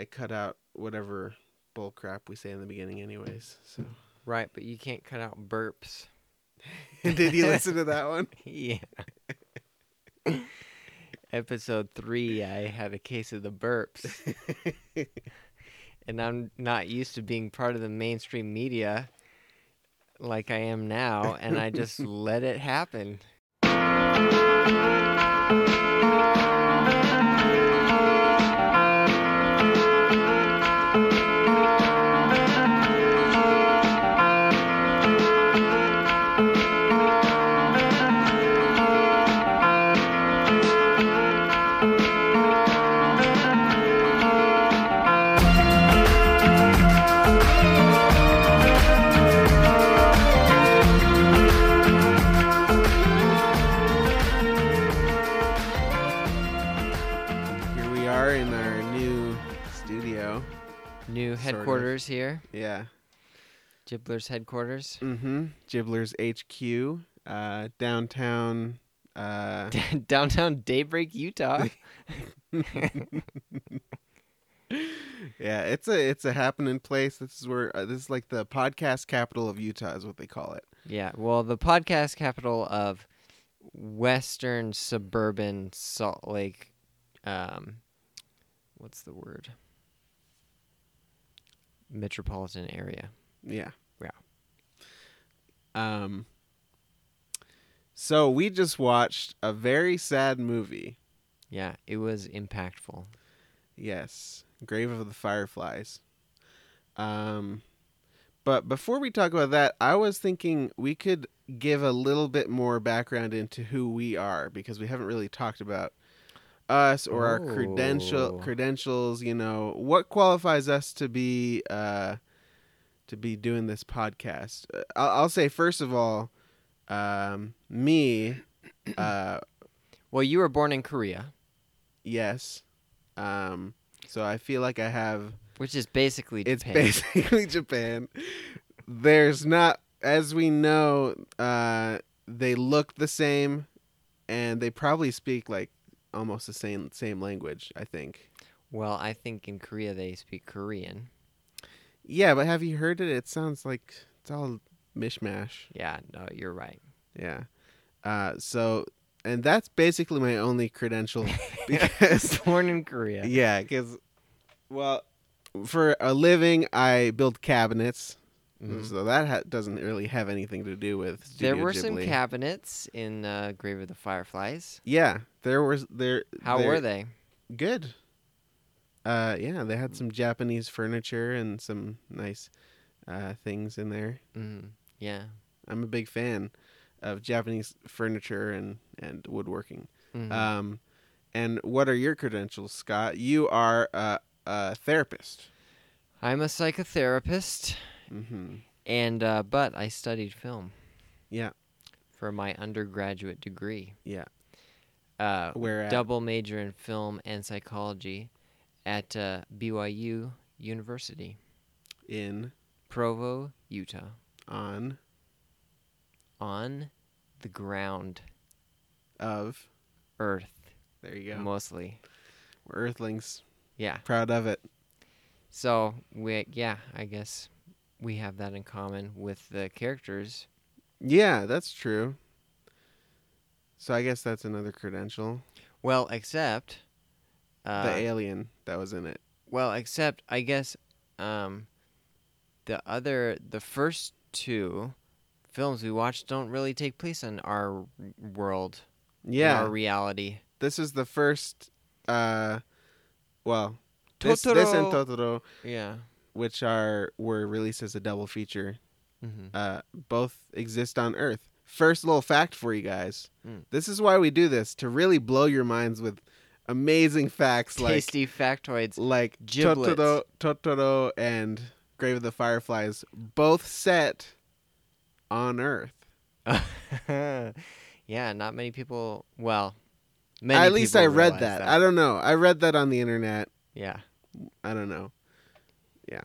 I cut out whatever bull crap we say in the beginning, anyways. So, Right, but you can't cut out burps. did you listen to that one? Yeah. Episode three, I had a case of the burps. and I'm not used to being part of the mainstream media like I am now, and I just let it happen. Headquarters here, Yeah. Ghibler's headquarters. Mm-hmm. Ghibler's HQ, uh, downtown. Uh, Downtown Daybreak, Utah. yeah, it's a it's a happening place. This is where uh, this is like the podcast capital of Utah, is what they call it. Yeah, well, the podcast capital of Western suburban Salt Lake. Um, what's the word? Metropolitan area. Yeah. Yeah. Um. So we just watched a very sad movie. Yeah, it was impactful. Yes, Grave of the Fireflies. Um, but before we talk about that, I was thinking we could give a little bit more background into who we are because we haven't really talked about us or our credential Oh. credentials. You know, what qualifies us to be uh, to be doing this podcast? Uh, I'll, I'll say first of all, um, me, uh, Well, you were born in Korea, yes. Um, so I feel like I have which is basically it's Japan. basically Japan. There's not, as we know, uh, they look the same, and they probably speak like almost the same same language. I think. Well, I think in Korea they speak Korean. Yeah, but have you heard it? It sounds like it's all mishmash. Yeah, no, you're right. Yeah. Uh, so, and that's basically my only credential because born in Korea. yeah, because well, for a living I build cabinets. Mhm. So that ha- doesn't really have anything to do with. There Studio were some cabinets in uh, Grave of the Fireflies. Yeah, there was there. How there- were they? Good. Uh, yeah, they had some Japanese furniture and some nice uh, things in there. Mm, yeah. I'm a big fan of Japanese furniture and and woodworking. Mhm. Um, and what are your credentials, Scott? You are a, a therapist. I'm a psychotherapist, Mm-hmm. and uh, but I studied film Yeah, for my undergraduate degree. yeah. Uh, Where at? double major in film and psychology at uh, BYU University, In Provo, Utah, on on the ground, of. Earth There you go. mostly. We're Earthlings. Yeah. Proud of it. So we yeah, I guess we have that in common with the characters. Yeah, that's true. So I guess that's another credential. Well, except uh, the alien that was in it. well, except I guess um, the other the first two films we watched don't really take place in our world, in Yeah, our reality. this is the first. uh Well, this, this and Totoro. Totoro, Yeah. Which are were released as a double feature, hmm uh, both exist on Earth. First little fact for you guys: Mm. this is why we do this to really blow your minds with amazing facts like Tasty factoids. like Giblets. Totoro, Totoro and Grave of the Fireflies, both set on Earth. yeah, not many people. Well, many At least I read realize that. I don't know. I read that on the internet. yeah, I don't know. Yeah.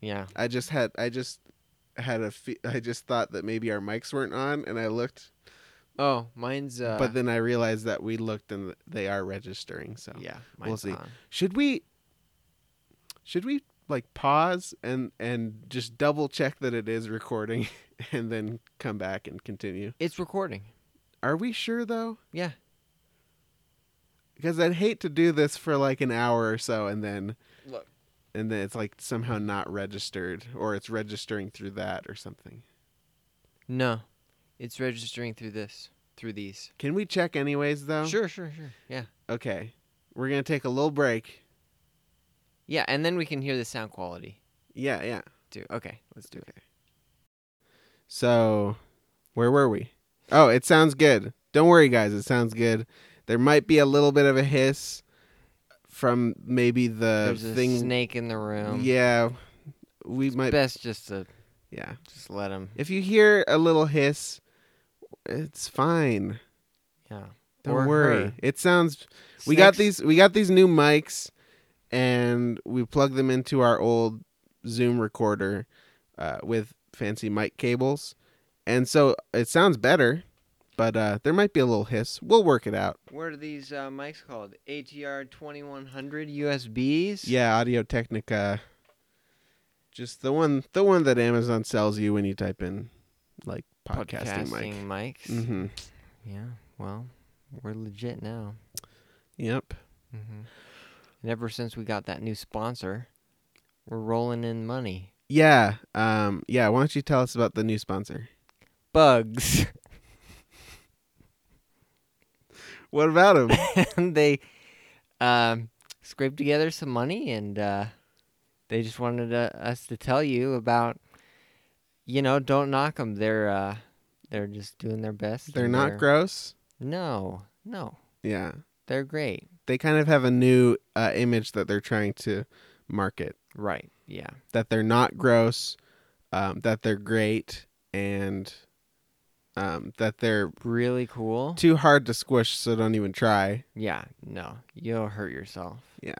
Yeah. I just had I just had a fe- I just thought that maybe our mics weren't on, and I looked, Oh, mine's. Uh, but then I realized that we looked and they are registering. So yeah, we'll see. on. should we? Should we like pause and and just double check that it is recording and then come back and continue? It's recording. Are we sure though? Yeah. Because I'd hate to do this for like an hour or so and then Look. And then it's like somehow not registered or it's registering through that or something. No. It's registering through this. Through these. Can we check anyways though? Sure, sure, sure. Yeah. Okay. We're going to take a little break. Yeah, and then we can hear the sound quality Yeah, yeah. Do. Okay, let's do it. So, where were we? Oh, it sounds good. Don't worry, guys. It sounds good. There might be a little bit of a hiss from maybe the There's a thing. snake in the room. Yeah, we might. Best just to Yeah. just let him. If you hear a little hiss, it's fine. Yeah. Don't Or worry. her. It sounds. We got Snakes- these. We got these new mics, and we plugged them into our old Zoom recorder uh, with fancy mic cables, and so it sounds better. But uh, there might be a little hiss. We'll work it out. What are these uh, mics called? ATR 2100 USBs? Yeah, Audio Technica. Just the one, the one that Amazon sells you when you type in like podcasting, mic. mics. Mm-hmm. Yeah. Well, we're legit now. Yep. Mm-hmm. And ever since we got that new sponsor, we're rolling in money. Yeah. Um. Yeah. Why don't you tell us about the new sponsor? Bugs. What about him? and they um, scraped together some money and uh, they just wanted uh, us to tell you about, you know, don't knock them. They're, uh, they're just doing their best. They're not gross. No, no. Yeah. They're great. They kind of have a new uh, image that they're trying to market. Right. Yeah. That they're not gross. Um, that they're great, and um, that they're Really cool. too hard to squish, so don't even try. Yeah. No, you'll hurt yourself. Yeah.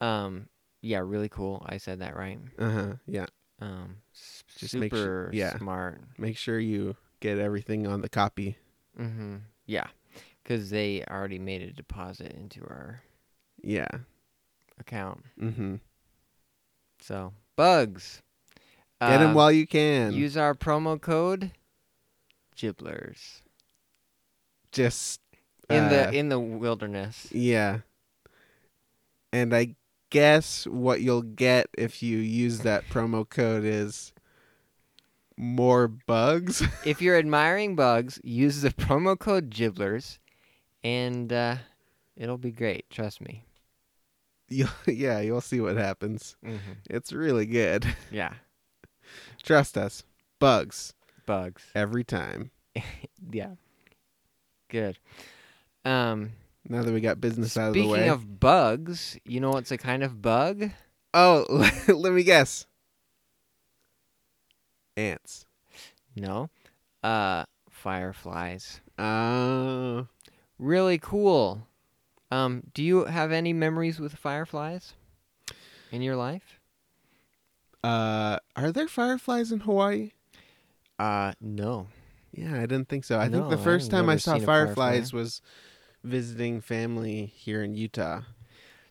Um. Yeah. Really cool. I said that right. Uh huh. Yeah. Um. s- Just make sure- super yeah. smart. Make sure you get everything on the copy. Mm-hmm. Yeah. Because they already made a deposit into our Yeah. account. Mm-hmm. So bugs. Get them Uh, while you can. Use our promo code Ghiblers Just in uh, the in the wilderness. Yeah. And I guess what you'll get if you use that promo code is more bugs. if you're admiring bugs, use the promo code Ghiblers, and uh, it'll be great. Trust me. you'll, yeah, you'll see what happens. Mm-hmm. It's really good. Yeah, Trust us. Bugs bugs. every time. Yeah, good. Um, Now that we got business out of the way. speaking of bugs, you know what's a kind of bug? oh, let me guess. Ants. No, uh, fireflies. Oh. Really cool. Um, do you have any memories with fireflies in your life? Uh, are there fireflies in Hawaii? Uh, no. Yeah, I didn't think so. I think the first time I never saw seen a firefly. fireflies was visiting family here in Utah.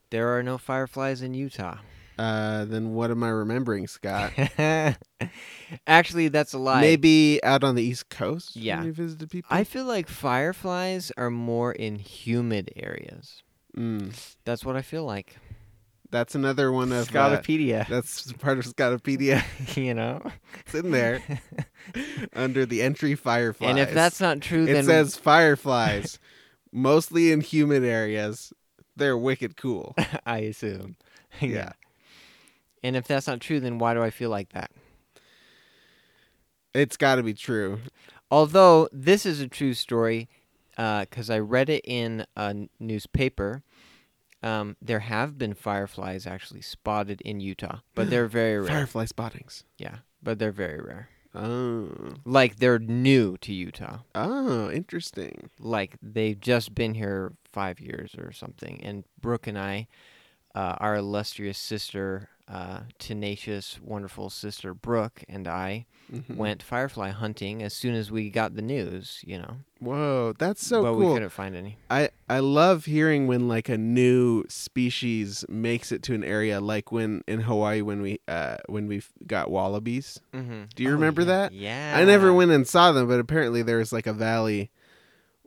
There are no fireflies in Utah. Uh, then what am I remembering, Scott? Actually, that's a lie. Maybe out on the East Coast. when Yeah. you visited people. I feel like fireflies are more in humid areas. Mm, That's what I feel like. That's another one of uh, Scotopedia. that's part of Scotopedia. you know? it's in there under the entry fireflies. And if that's not true, it then says fireflies, mostly in humid areas. They're wicked cool. I assume. Yeah. And if that's not true, then why do I feel like that? It's got to be true. Although this is a true story, because I read it in a newspaper. Um, there have been fireflies actually spotted in Utah, but they're very rare. Firefly spottings. Yeah, but they're very rare. Oh. Like they're new to Utah. Oh, interesting. Like they've just been here five years or something. And Brooke and I uh, our illustrious sister, uh, tenacious, wonderful sister Brooke, and I Mhm. went firefly hunting as soon as we got the news. You know, Whoa, that's so cool. but we couldn't find any. I I love hearing when like a new species makes it to an area, like when in Hawaii when we uh when we got wallabies. Mm-hmm. Do you remember that? Yeah. I never went and saw them, but apparently there was like a valley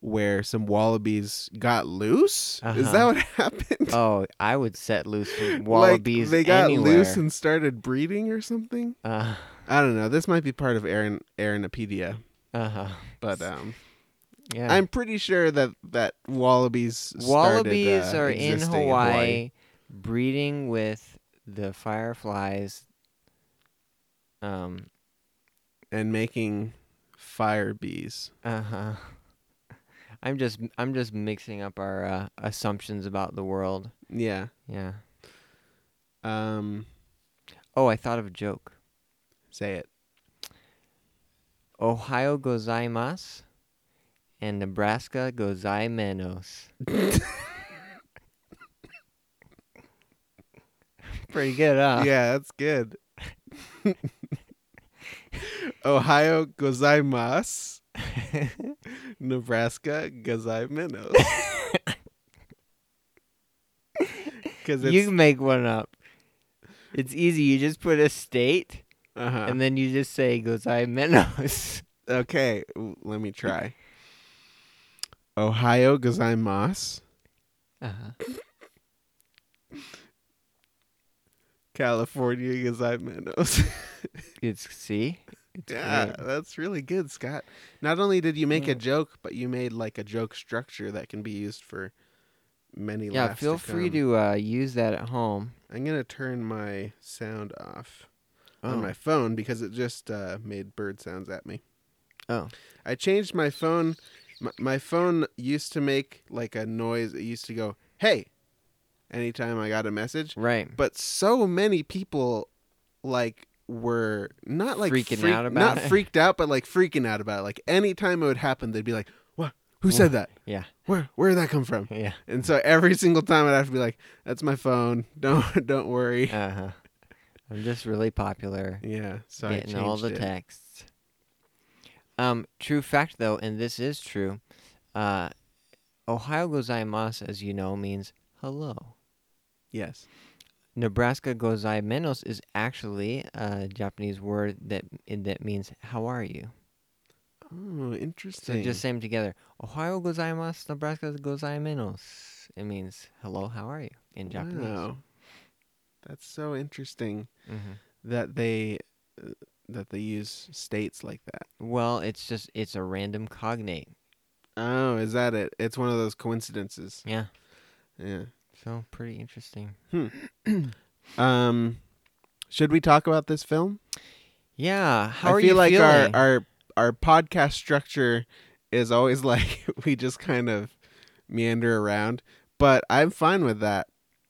where some wallabies got loose. Is that Uh-huh. what happened? Oh, I would set loose wallabies like they got anywhere. loose and started breeding or something. uh I don't know. This might be part of Aaron Aaronopedia, Uh huh. but um, Yeah. I'm pretty sure that that wallabies started, Wallabies uh, are in existing Hawaii, breeding with the fireflies. Um. and making fire bees. Uh huh. I'm just I'm just mixing up our uh, assumptions about the world. Yeah. Yeah. Um, Oh, I thought of a joke. say it. Ohio gozaimasu, and Nebraska gozaimenos. Pretty good, huh? yeah, that's good. Ohio gozaimasu. Nebraska gozaimenos. Because it's you can make one up. It's easy. You just put a state, uh-huh. and then you just say gozaimenos. okay. Let me try. Ohio gozaimasu. Uh-huh. California gozaimenos. It's see. It's Yeah, great. that's really good, Scott. Not only did you make a joke, but you made like a joke structure that can be used for many Yeah, laughs. feel to free to uh, use that at home. I'm gonna turn my sound off Oh. on my phone because it just uh, made bird sounds at me. Oh. I changed my phone. My, my phone used to make like a noise. It used to go, "Hey," anytime I got a message. Right. But so many people like were not like Freaking freak- out about not it? freaked out, but like freaking out about it. Like anytime it would happen, they'd be like, "What? Who said that? Yeah. Where? Where did that come from?" Yeah. And so every single time I'd have to be like, "That's my phone. Don't don't worry." Uh huh. I'm just really popular. Yeah. So getting all the it. texts. Um, true fact though, and this is true. Uh, Ohio gozaimasu, as you know, means hello. Yes. Nebraska gozaimenos is actually a Japanese word that that means how are you. Oh, interesting. So just say them together. Ohio gozaimasu, Nebraska gozaimenos. It means hello, how are you in Japanese. Wow. That's so interesting hmm that they uh, that they use states like that. Well, it's just it's a random cognate. Oh, is that it? It's one of those coincidences. Yeah. Yeah. So pretty interesting. Um, should we talk about this film? Yeah. How I are feel you like feeling? our our our podcast structure is always like we just kind of meander around, but I'm fine with that.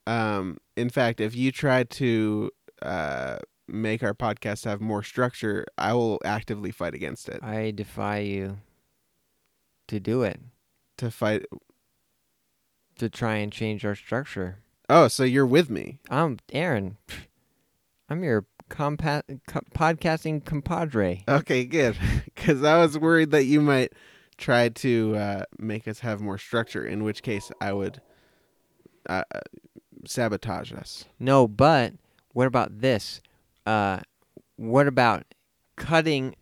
Um, in fact, if you try to uh make our podcast have more structure, I will actively fight against it. I defy you to do it, To fight. To try and change our structure. Oh, so you're with me? I'm Aaron. I'm your compa- co- podcasting compadre. Okay, good. Because I was worried that you might try to uh, make us have more structure. In which case, I would uh, uh, sabotage us. No, but what about this? Uh, what about cutting?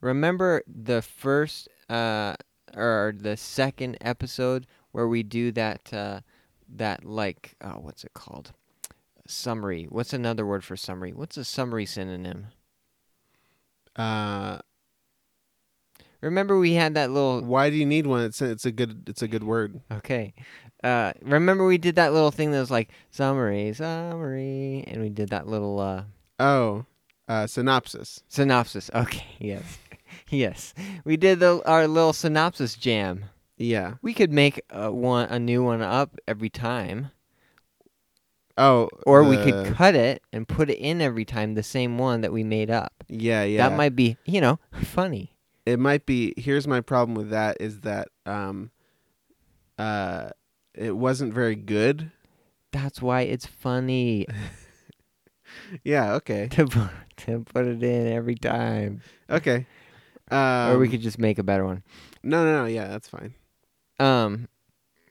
Remember the first uh, or the second episode where we do that uh, that like uh, what's it called? Summary. What's another word for summary? What's a summary synonym? Uh, Remember we had that little why do you need one? It's a, it's a good it's a good word. Okay. Uh, remember we did that little thing that was like summary, summary, and we did that little uh, Oh, uh, synopsis. synopsis. Okay, yes, yes, we did the our little synopsis jam. Yeah. We could make a one a new one up every time, Oh, or we could cut it and put it in every time the same one that we made up. Yeah, yeah. That might be, you know, funny. it might be here's my problem with that is that um uh it wasn't very good That's why it's funny Yeah. Okay. to put, to put it in every time. Okay. Um, or we could just make a better one. No, no, no. Yeah, that's fine. Um,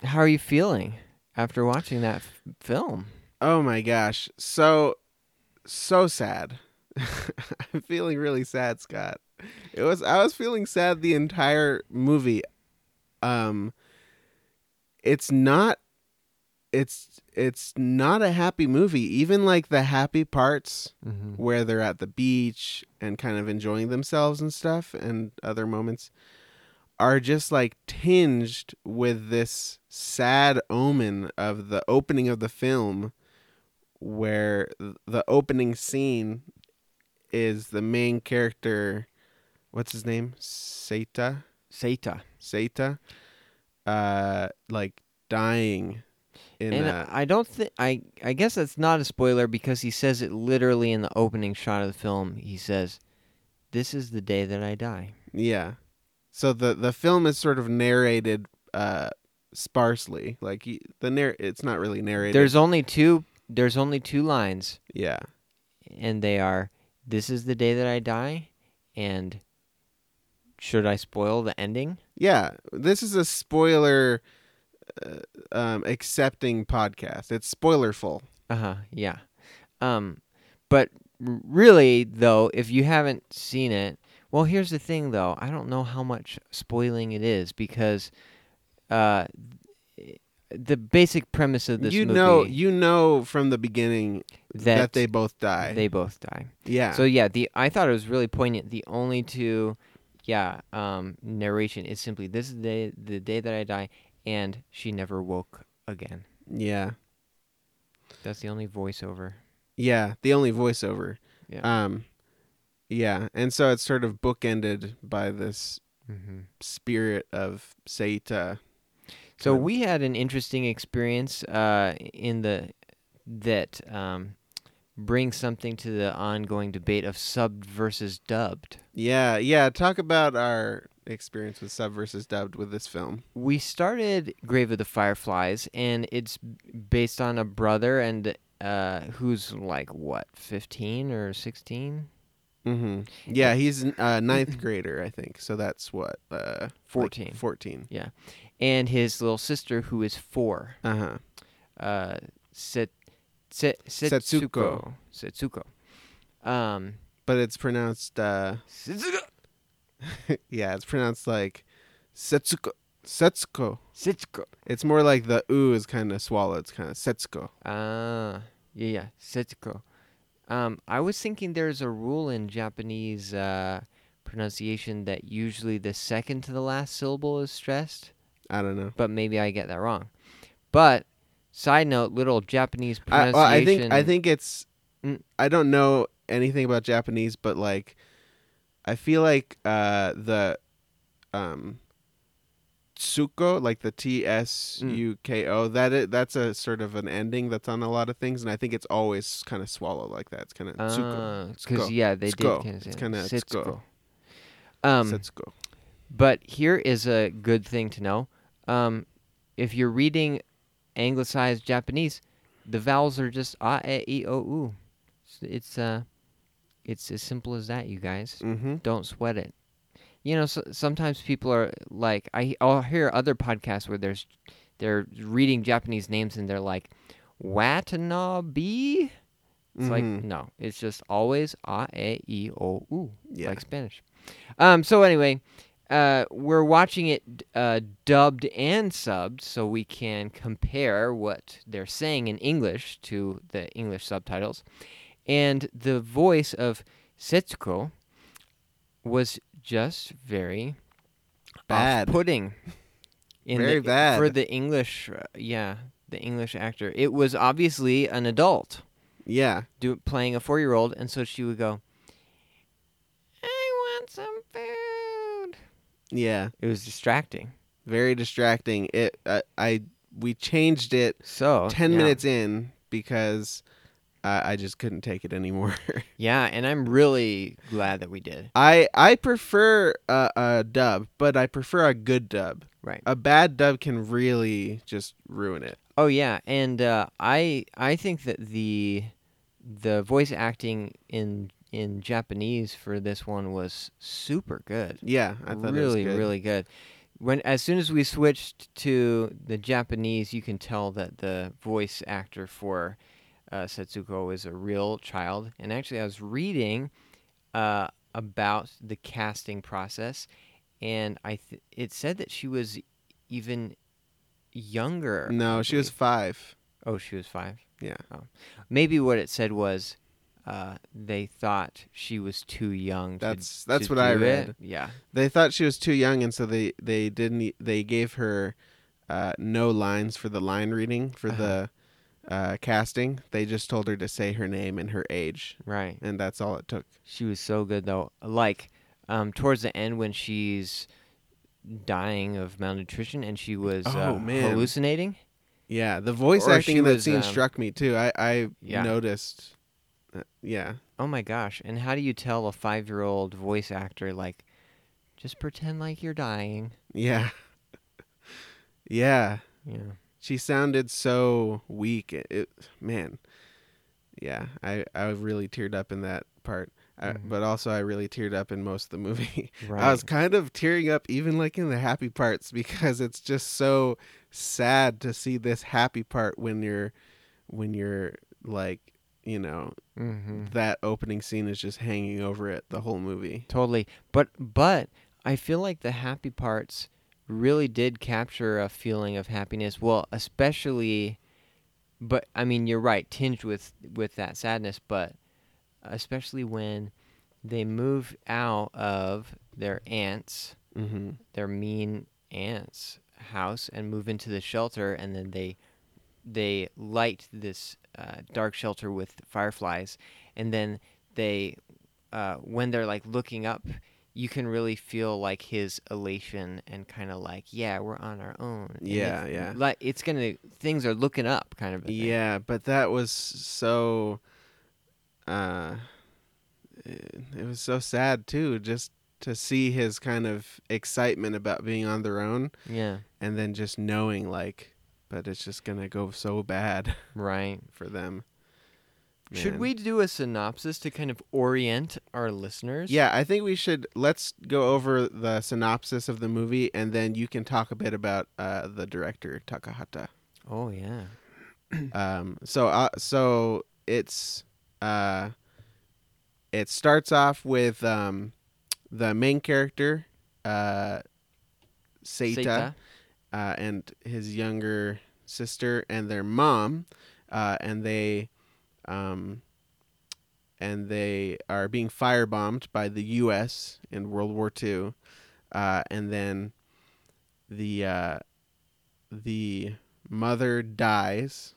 how are you feeling after watching that f- film? Oh my gosh. So so sad. I'm feeling really sad, Scott. It was I was feeling sad the entire movie. Um it's not it's it's not a happy movie. Even like the happy parts Mm-hmm. where they're at the beach and kind of enjoying themselves and stuff and other moments are just like tinged with this sad omen of the opening of the film where the opening scene is the main character what's his name Seita Seita. Seita uh like dying in And a, I don't think I. I guess that's not a spoiler because he says it literally in the opening shot of the film. He says, "This is the day that I die." Yeah. So the the film is sort of narrated uh sparsely. Like the narr it's not really narrated. There's only two. There's only two lines, yeah. and they are, "This is the day that I die," and should I spoil the ending? Yeah, this is a spoiler uh, um accepting podcast. It's spoilerful. Uh huh. Yeah. Um, but really, though, if you haven't seen it, well, here's the thing, though. I don't know how much spoiling it is because, uh, the basic premise of this you movie know you know from the beginning that, that, they both die. they both die. yeah. So yeah, the I thought it was really poignant. The only two, yeah, um, narration is simply this is the day, the day that I die, and she never woke again. yeah. That's the only voiceover. Yeah, the only voiceover. Yeah. Um yeah, and so it's sort of bookended by this mm-hmm. spirit of Seita. So we had an interesting experience uh, in the that um, brings something to the ongoing debate of subbed versus dubbed. Yeah, yeah. Talk about our experience with sub versus dubbed with this film. We started Grave of the Fireflies, and it's based on a brother and uh, who's like what, fifteen or sixteen? Mm-hmm. Yeah, he's uh, ninth grader, I think. So that's what uh, like 14. Fourteen. and his little sister who is four. Uh huh. Uh, Set, Set, Setsuko. Setsuko. Setsuko. Um, But it's pronounced. Uh, Setsuko. yeah, it's pronounced like Setsuko. Setsuko. Setsuko. It's more like the oo is kind of swallowed. It's kind of Setsuko. Ah, yeah, yeah, Setsuko. Um, I was thinking there's a rule in Japanese uh, pronunciation that usually the second to the last syllable is stressed, I don't know. but maybe I get that wrong. But side note, little Japanese I, well, I think I think it's. Mm. I don't know anything about Japanese, but like, I feel like uh, the, um, tsuko, like the T S U K O, that i- that's a sort of an ending that's on a lot of things, and I think it's always kind of swallowed like that. It's kind of tsuko, because tsuko, yeah, they tsuko. did kind of It's that. kinda tsuko. Um, setsuko. But here is a good thing to know. Um, if you're reading anglicized Japanese, the vowels are just a, e, i, o, u. It's, it's uh, it's as simple as that, you guys. Mm-hmm. Don't sweat it. You know, so, sometimes people are like, I I'll hear other podcasts where there's they're reading Japanese names and they're like, Watanabe. It's like Mhm. no, it's just always a, e, i, o, u Yeah. like Spanish. Um, so anyway, uh, we're watching it uh, dubbed and subbed, so we can compare what they're saying in English to the English subtitles. And the voice of Setsuko was just very Bad. off-putting. In Very the, bad. for the English. uh, yeah, the English actor. It was obviously an adult Yeah. do, playing a four-year-old, and so she would go, "I want some food." Yeah. It was distracting. Very distracting. It. Uh, I. We changed it So 10 yeah. minutes in because uh, I just couldn't take it anymore. Yeah, and I'm really glad that we did. I I prefer a, a dub, but I prefer a good dub. Right. A bad dub can really just ruin it. Oh yeah, and uh, I I think that the the voice acting in in Japanese for this one was super good. Yeah, I thought really it was good. really good. When as soon as we switched to the Japanese, you can tell that the voice actor for uh, Setsuko is a real child. And actually, I was reading uh, about the casting process, and I th- it said that she was even younger. No, she was five. Oh, she was five. Yeah. Maybe what it said was uh, they thought she was too young. to- That's- that's what I read. it. Yeah. They thought she was too young, and so they they didn't. They gave her uh, no lines for the line reading for Uh-huh. the uh, casting. They just told her to say her name and her age, Right. and that's all it took. She was so good though. Like um, towards the end when she's dying of malnutrition and she was Oh, uh, man. hallucinating. Yeah, the voice Or acting she in that was, scene um, struck me too. I I Yeah. noticed. Uh, yeah, Oh my gosh! And how do you tell a five-year-old voice actor like, just pretend like you're dying? yeah, yeah. Yeah. She sounded so weak. It, it man, yeah. I I really teared up in that part. I, Mhm. But also, I really teared up in most of the movie. Right. I was kind of tearing up even like in the happy parts because it's just so sad to see this happy part when you're when you're like you know mm-hmm. that opening scene is just hanging over it the whole movie. Totally. But but I feel like the happy parts really did capture a feeling of happiness. Well, especially but I mean you're right, tinged with with that sadness, but especially when they move out of their aunt's Mm-hmm. their mean aunt's house and move into the shelter and then they they light this uh, dark shelter with fireflies and then they uh, when they're like looking up you can really feel like his elation and kind of like yeah we're on our own And Yeah, it's, yeah. like it's gonna things are looking up kind of. Yeah, but that was so. Uh, it, it was so sad too, just to see his kind of excitement about being on their own, yeah and then just knowing like, but it's just gonna go so bad right for them. Should we do a synopsis to kind of orient our listeners Yeah, I think we should. Let's go over the synopsis of the movie, and then you can talk a bit about uh, the director Takahata. oh yeah um so uh, so it's uh it starts off with um the main character uh Seita, Seita. Uh, and his younger sister and their mom uh and they um and they are being firebombed by the US in World War II uh and then the uh the mother dies.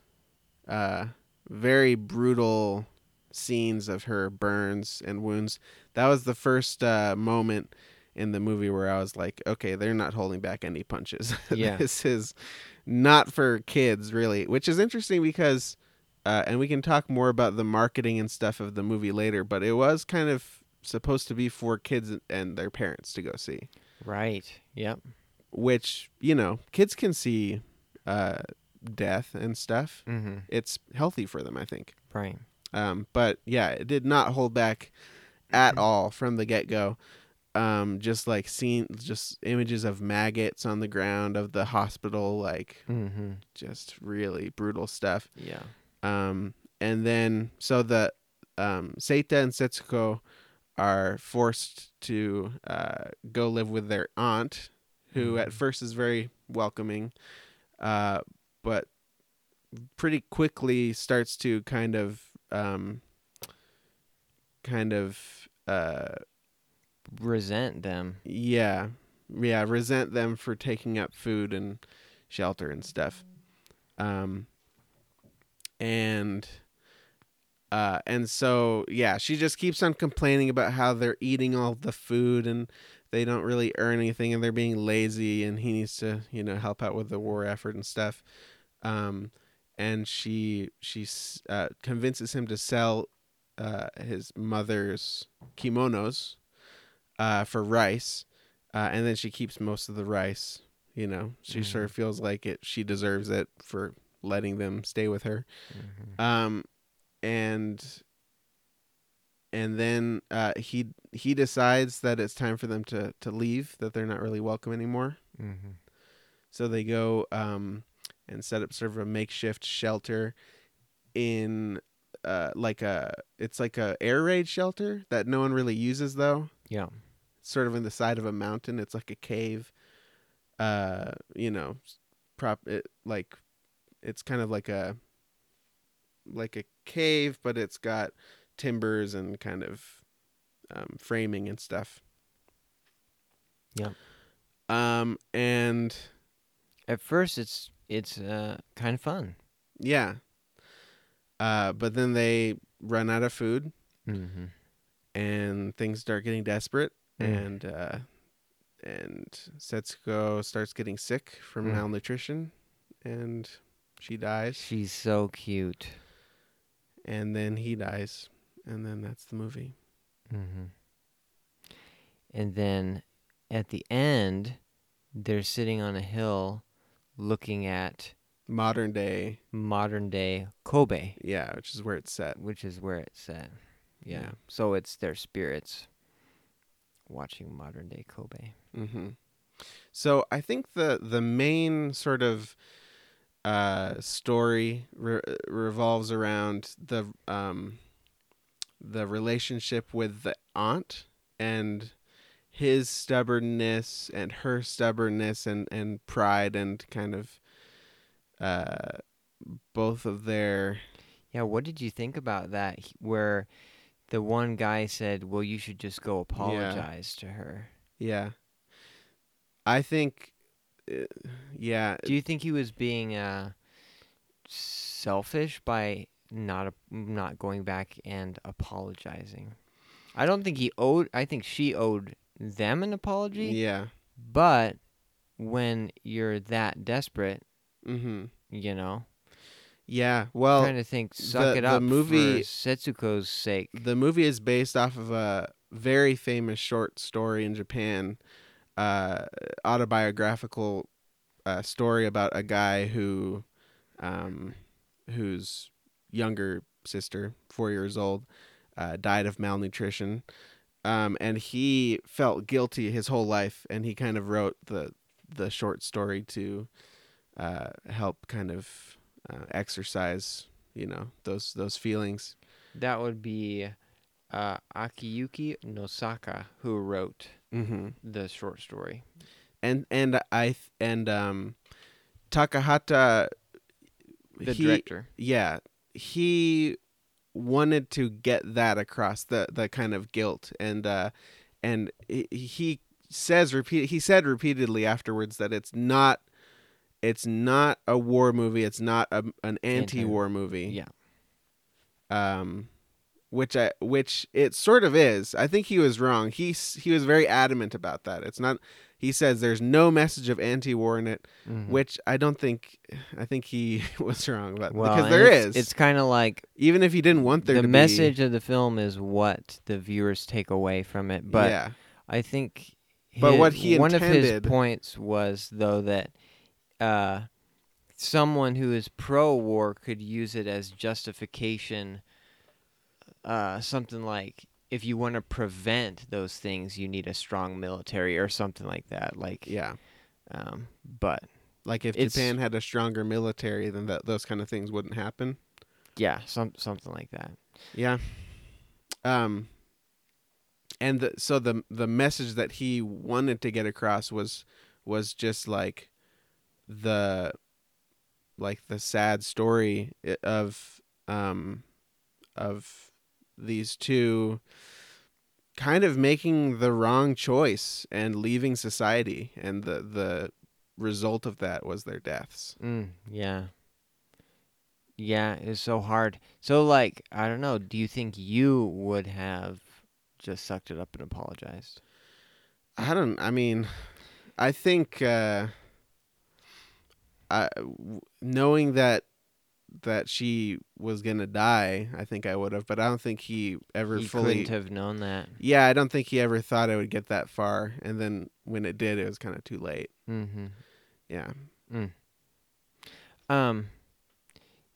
Uh very brutal scenes of her burns and wounds. That was the first uh moment in the movie where i was like okay they're not holding back any punches. Yeah. this is not for kids really which is interesting because uh and we can talk more about the marketing and stuff of the movie later but it was kind of supposed to be for kids and their parents to go see. Right yep. Which you know kids can see uh death and stuff. Mm-hmm. It's healthy for them i think. Right. Um but yeah it did not hold back at all from the get-go. Um just like seeing just images of maggots on the ground of the hospital like mm-hmm. just really brutal stuff. Yeah um and then so the um seita and setsuko are forced to uh go live with their aunt who at Mhm. first is very welcoming uh but pretty quickly starts to kind of um kind of uh resent them. Yeah. Yeah resent them for taking up food and shelter and stuff. Um and uh and so yeah she just keeps on complaining about how they're eating all the food and they don't really earn anything and they're being lazy and he needs to you know help out with the war effort and stuff um and she she uh, convinces him to sell uh his mother's kimonos uh for rice uh and then she keeps most of the rice you know she Mhm. sort of feels like it she deserves it for letting them stay with her. Mhm. Um, and and then uh, he he decides that it's time for them to to leave. That they're not really welcome anymore. Mhm. So they go um, and set up sort of a makeshift shelter in uh, like a it's like a air raid shelter that no one really uses though. Yeah. It's sort of in the side of a mountain. It's like a cave. Uh, you know, prop it like it's kind of like a like a cave, but it's got timbers and kind of um, framing and stuff. Yeah. Um, and At first, it's it's uh kind of fun. yeah. Uh, but then they run out of food Mm-hmm. and things start getting desperate Mm. and uh and Setsuko starts getting sick from Mm. malnutrition and she dies She's so cute. and then he dies and then that's the movie. Mm-hmm. And then at the end, they're sitting on a hill, looking at Modern day, modern day Kobe, yeah, which is where it's set. which is where it's set. Yeah. Yeah. So it's their spirits watching modern day Kobe. hmm So I think the the main sort of uh, story re- revolves around the um, the relationship with the aunt and his stubbornness and her stubbornness and, and pride and kind of uh, both of their Yeah, what did you think about that? Where the one guy said, "Well, you should just go apologize to her." yeah. I think yeah Do you think he was being uh, selfish by not a- not going back and apologizing? I don't think he owed. I think she owed them an apology. yeah But when you're that desperate, mm-hmm. you know, yeah well trying to think, suck the- it the up movie- for Setsuko's sake. the movie is based off of a very famous short story in Japan, uh, autobiographical uh, story about a guy who, um, whose younger sister, four years old, uh, died of malnutrition, um, and he felt guilty his whole life, and he kind of wrote the the short story to uh, help kind of uh, exercise, you know, those those feelings. That would be uh, Akiyuki Nosaka who wrote Mm-hmm. the short story. and and I th- and um Takahata The he- director. yeah he wanted to get that across the the kind of guilt and uh and he, says repeat he said repeatedly afterwards that it's not it's not a war movie it's not a, an anti-war movie Yeah. um which I which it sort of is. I think he was wrong. He he was very adamant about that. It's not he says there's no message of anti-war in it, Mhm. which I don't think I think he was wrong about well, because there it's, is. It's kind of like even if he didn't want there the message of the film is what the viewers take away from it. But yeah. I think But what he one of his points was though that uh, someone who is pro-war could use it as justification. Uh, something like if you want to prevent those things, you need a strong military or something like that. Like, Yeah. um, but Like if It's- Japan had a stronger military then that those kind of things wouldn't happen. yeah, some something like that. Yeah. Um and the, so the the message that he wanted to get across was was just like the like the sad story i- of um of these two kind of making the wrong choice and leaving society and the the result of that was their deaths. Mm, yeah. Yeah, it's so hard. So, like, I don't know. Do you think you would have just sucked it up and apologized? I don't. I mean, I think uh, I, w- knowing that that she was gonna die, I think I would have. But I don't think he ever You fully. couldn't have known that. Yeah, I don't think he ever thought it would get that far. And then when it did, it was kind of too late. Mm-hmm. Yeah. Um,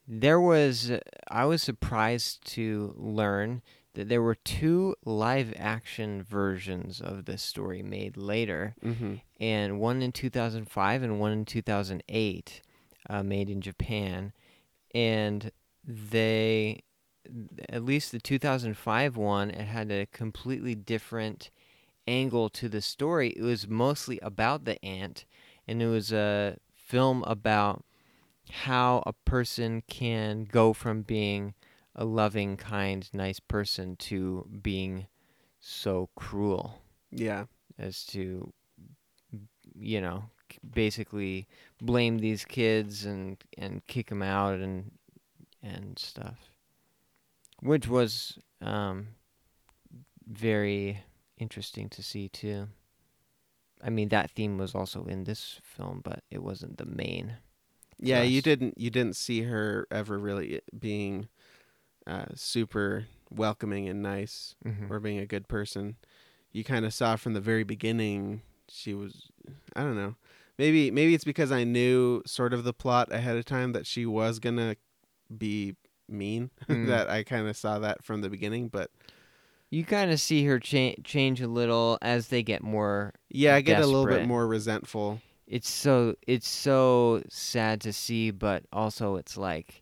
there was I was surprised to learn that there were two live action versions of this story made later, Mm-hmm. and one in 2005 and one in 2008, uh, made in Japan, and they, at least the 2005 one, it had a completely different angle to the story. It was mostly about the aunt, and it was a film about how a person can go from being a loving, kind, nice person to being so cruel Yeah. as to you know basically blame these kids and and kick them out and and stuff which was um very interesting to see too i mean that theme was also in this film but it wasn't the main Yeah, you didn't you didn't see her ever really being uh, super welcoming and nice Mhm. or being a good person. You kind of saw from the very beginning she was I don't know. Maybe maybe it's because I knew sort of the plot ahead of time that she was going to be mean Mm. that I kind of saw that from the beginning, but you kind of see her cha- change a little as they get more yeah, I get a little bit more resentful. it's so it's so sad to see but also it's like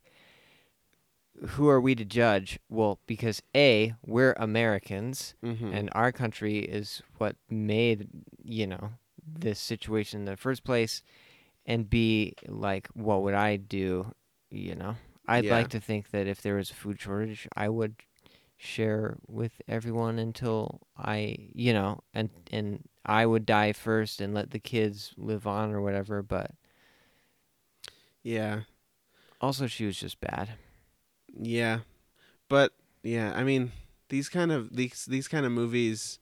who are we to judge well because a we're americans Mhm. and our country is what made you know this situation in the first place and b like what would i do you know i'd Yeah. like to think that if there was a food shortage i would share with everyone until i you know and and i would die first and let the kids live on or whatever but yeah. also she was just bad Yeah, but yeah, I mean these kind of these these kind of movies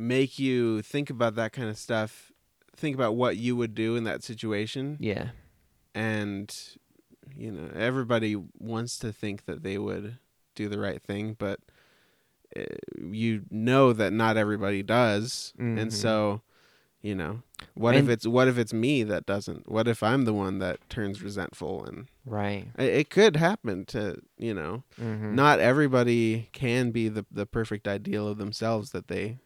make you think about that kind of stuff. Think about what you would do in that situation, yeah and you know everybody wants to think that they would do the right thing, but uh, you know that not everybody does, Mhm. and so you know what if it's what if it's me that doesn't? What if I'm the one that turns resentful and right it, it could happen to you know hmm not everybody can be the the perfect ideal of themselves that they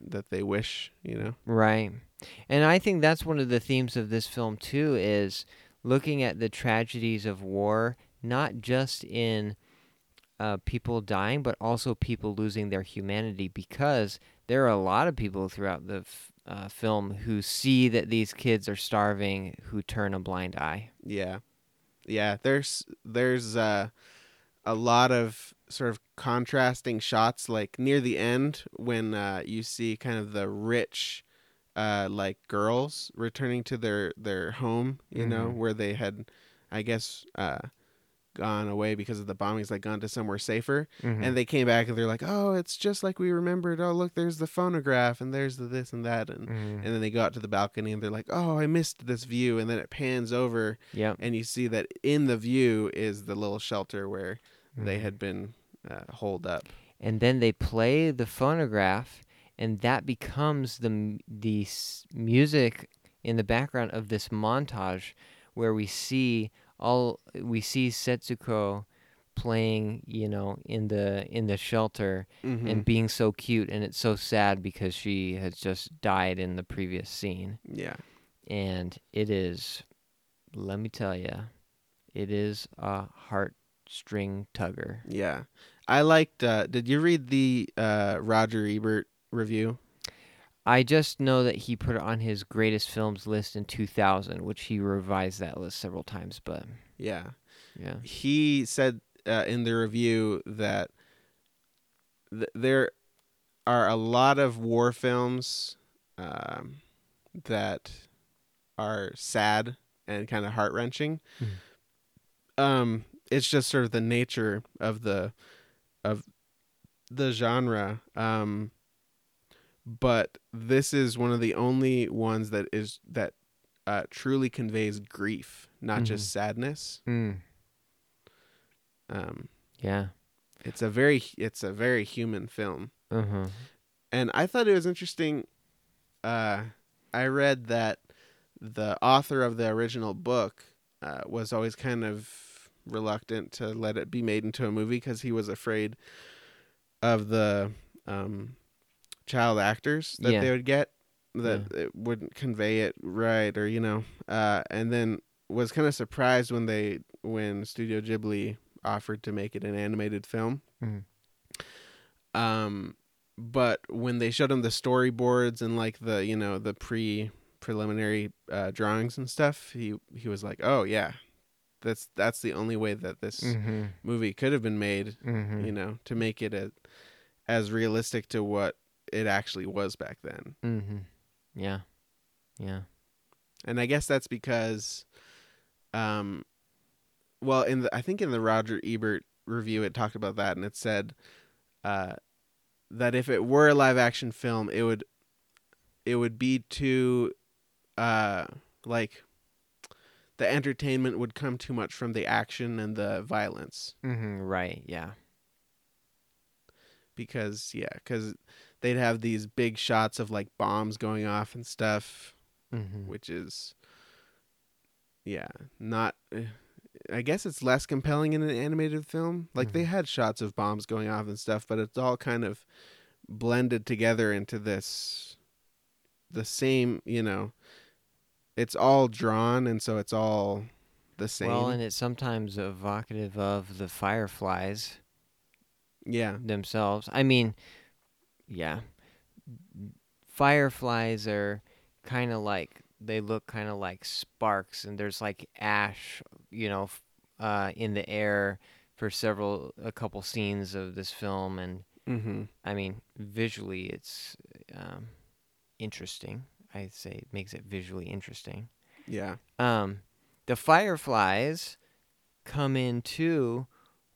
that they wish you know Right. And I think that's one of the themes of this film too is looking at the tragedies of war not just in uh, people dying but also people losing their humanity because there are a lot of people throughout the f- uh, film who see that these kids are starving who turn a blind eye. yeah yeah there's there's uh a lot of sort of contrasting shots like near the end when uh you see kind of the rich uh like girls returning to their their home you know Mhm. where they had i guess uh gone away because of the bombings like gone to somewhere safer Mm-hmm. and they came back and they're like, "Oh, it's just like we remembered. Oh, look, there's the phonograph and there's the this and that." And Mhm. and then they go out to the balcony and they're like, "Oh, I missed this view." And then it pans over Yep. and you see that in the view is the little shelter where they had been uh, holed up. and then they play the phonograph and that becomes the the music in the background of this montage where we see all we see Setsuko playing you know in the in the shelter Mm-hmm. and being so cute and it's so sad because she has just died in the previous scene yeah, and it is let me tell you it is a heartstring tugger yeah. I liked. Uh, did you read the uh, Roger Ebert review? I just know that he put it on his greatest films list in 2000, which he revised that list several times. But Yeah, yeah, he said uh, in the review that th- there are a lot of war films um, that are sad and kind of heart wrenching. Mhm. Um, it's just sort of the nature of the of the genre. Um, but this is one of the only ones that is that uh, truly conveys grief, not just sadness. mm, Um, yeah, it's a very it's a very human film uh huh, and i thought it was interesting uh i read that the author of the original book uh, was always kind of reluctant to let it be made into a movie because he was afraid of the um, child actors that Yeah. they would get that it wouldn't convey it right or you know uh, and then was kind of surprised when they when studio ghibli offered to make it an animated film Mhm. um but when they showed him the storyboards and like the you know the pre preliminary uh, drawings and stuff he he was like oh yeah that's that's the only way that this Mm-hmm. movie could have been made Mm-hmm. you know to make it a, as realistic to what it actually was back then Mm-hmm. Yeah. Yeah. and I guess that's because, um, well, in the I think in the Roger Ebert review, it talked about that, and it said, uh, that if it were a live action film, it would, it would be too, uh, like, the entertainment would come too much from the action and the violence Mm-hmm. Right. Yeah. because yeah, because they'd have these big shots of like bombs going off and stuff. Mm-hmm. which is yeah not eh, i guess it's less compelling in an animated film like they had shots of bombs going off and stuff but it's all kind of blended together into this the same you know it's all drawn and so it's all the same Well, and it's sometimes evocative of the fireflies yeah themselves. I mean, yeah, fireflies are kind of like they look kind of like sparks, and there's like ash, you know, uh, in the air for several a couple scenes of this film, and mm-hmm I mean, visually, it's um, interesting. I'd say it makes it visually interesting. yeah Um, the fireflies come in too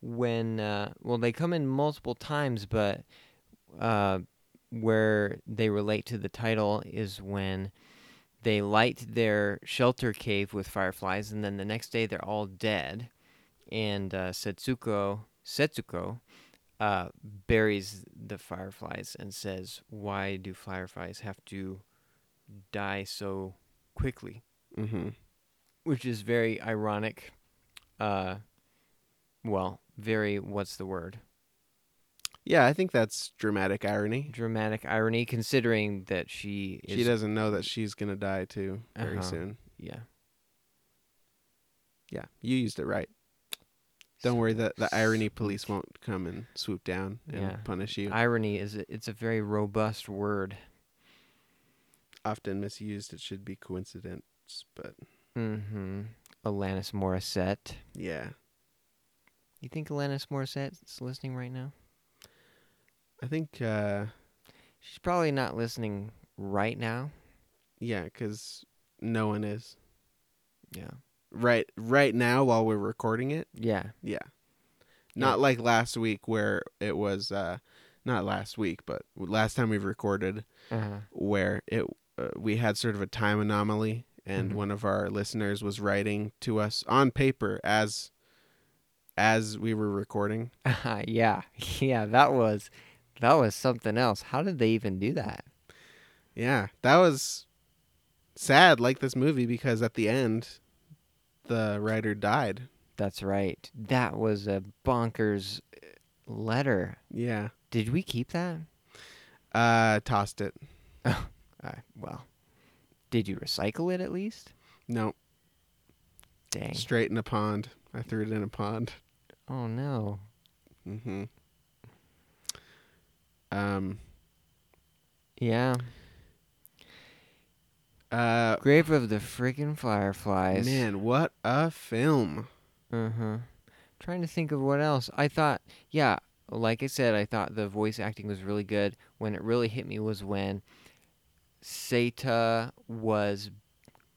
when uh, well they come in multiple times, but uh, where they relate to the title is when they light their shelter cave with fireflies, and then the next day they're all dead, and uh, Setsuko Setsuko uh, buries the fireflies and says, "Why do fireflies have to die so quickly?" mm-hmm which is very ironic. Uh, well, very what's the word? yeah i think that's dramatic irony Dramatic irony, considering that she is. she doesn't know that she's gonna die too very Uh-huh. soon Yeah. yeah you used it right Don't worry, that the irony police won't come and swoop down and Yeah. punish you. Irony is it's a very robust word. Often misused. It should be coincidence, but Mm-hmm. Alanis Morissette. yeah, You think Alanis Morissette's listening right now? I think uh, She's probably not listening right now. yeah, because no one is Yeah. right right now while we're recording it. Yeah. Yeah, not like last week where it was uh, not last week, but last time we've recorded Uh-huh. where it uh, we had sort of a time anomaly and Mhm. one of our listeners was writing to us on paper as as we were recording yeah. Yeah. That was that was something else. How did they even do that? yeah that was sad like this movie because at the end the writer died That's right. That was a bonkers uh, letter. yeah Did we keep that? uh tossed it Uh, well, did you recycle it at least? no Dang. straight in a pond i threw it in a pond Oh no. Mm-hmm. um Yeah. uh Grave of the freaking Fireflies. man what a film Uh huh. Trying to think of what else. I thought, yeah, like I said, I thought the voice acting was really good. When it really hit me was when Seita was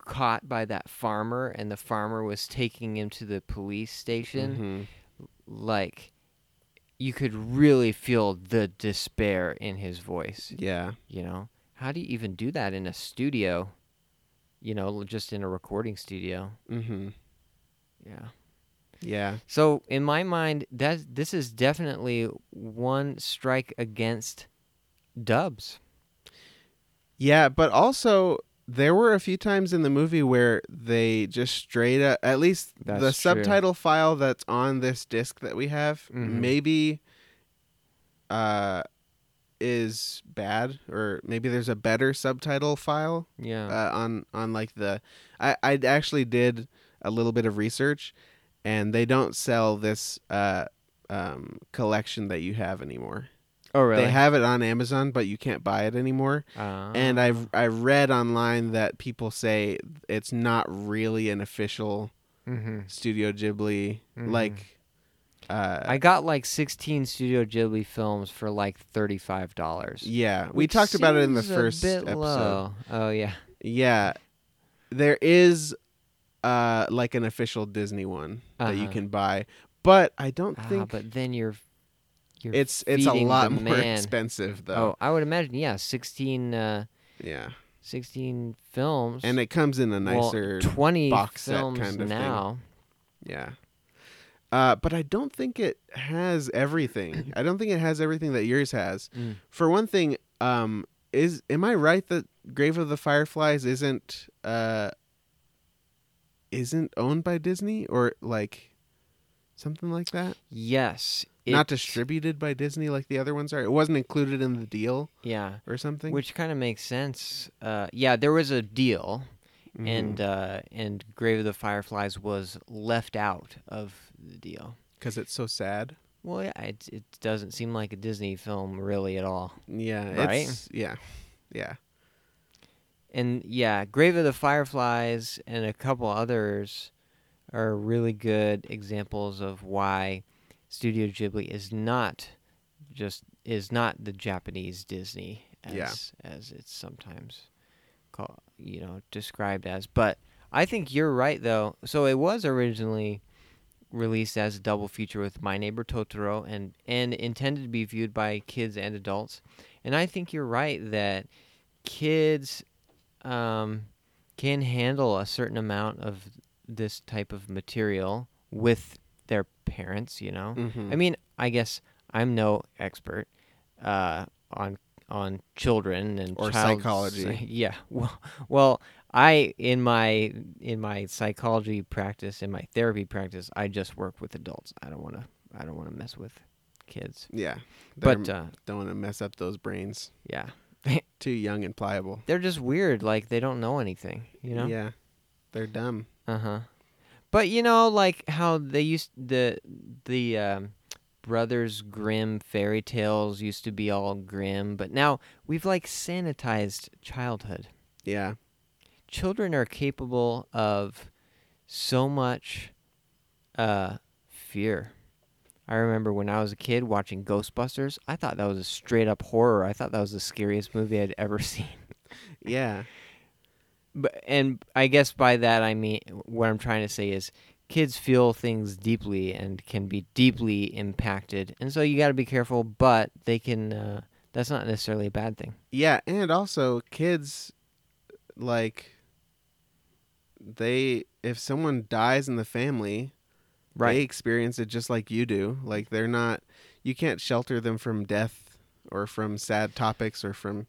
caught by that farmer and the farmer was taking him to the police station. Mhm. Like, you could really feel the despair in his voice. yeah You know, how do you even do that in a studio? You know, just in a recording studio. hmm Yeah. yeah So in my mind, that this is definitely one strike against dubs. Yeah, but also there were a few times in the movie where they just straight up, at least the true. subtitle file that's on this disc that we have, Mhm. maybe uh, is bad, or maybe there's a better subtitle file Yeah. uh, on on like the. I I actually did a little bit of research, and they don't sell this uh, um, collection that you have anymore. Oh really? They have it on Amazon, but you can't buy it anymore. And Ah. I've I read online that people say it's not really an official Mhm. Studio Ghibli Mhm. like. Uh, I got like 16 Studio Ghibli films for like thirty-five dollars. yeah, we talked about it in the first episode. Low. Oh yeah. Yeah, there is uh like an official Disney one that you Uh-huh. can buy, but I don't Ah, think but then you're, you're it's it's a lot more man. expensive though. Oh, I would imagine. Yeah, 16, uh, Yeah, 16 films. and it comes in a Well, nicer 20 box set kind of thing. now. Yeah. Uh, but I don't think it has everything. I don't think it has everything that yours has. Mm. For one thing, um, is am I right that Grave of the Fireflies isn't uh isn't owned by Disney or like something like that? Yes. Not distributed by Disney like the other ones are. It wasn't included in the deal Yeah. or something. Which kind of makes sense. Uh, yeah, there was a deal, Mhm. and uh, and Grave of the Fireflies was left out of the deal. because it's so sad. Well, yeah, it it doesn't seem like a Disney film really at all. Yeah. Right? It's, yeah. Yeah. And yeah, Grave of the Fireflies and a couple others are really good examples of why Studio Ghibli is not just is not the Japanese Disney as Yeah. as it's sometimes called, you know, described as. But I think you're right though. So it was originally released as a double feature with My Neighbor Totoro and and intended to be viewed by kids and adults. And I think you're right that kids um, can handle a certain amount of this type of material with their parents. You know, Mhm. I mean, I guess I'm no expert uh, on on children and Or child psychology. psy- yeah, well, well, I in my in my psychology practice in my therapy practice, I just work with adults. I don't want to. I don't want to mess with kids. yeah. But uh, don't want to mess up those brains. yeah, Too young and pliable. they're just weird. Like they don't know anything. You know. Yeah. They're dumb. Uh huh. But you know, like how they used the the um, Brothers Grimm fairy tales used to be all grim, but now we've like sanitized childhood. Yeah. Children are capable of so much uh, fear. I remember when I was a kid watching Ghostbusters. I thought that was a straight up horror. I thought that was the scariest movie I'd ever seen. Yeah. And I guess by that I mean what I'm trying to say is kids feel things deeply and can be deeply impacted, and so you got to be careful. But they can. Uh, that's not necessarily a bad thing. Yeah, and also kids like they if someone dies in the family, right. they experience it just like you do. Like they're not you can't shelter them from death or from sad topics or from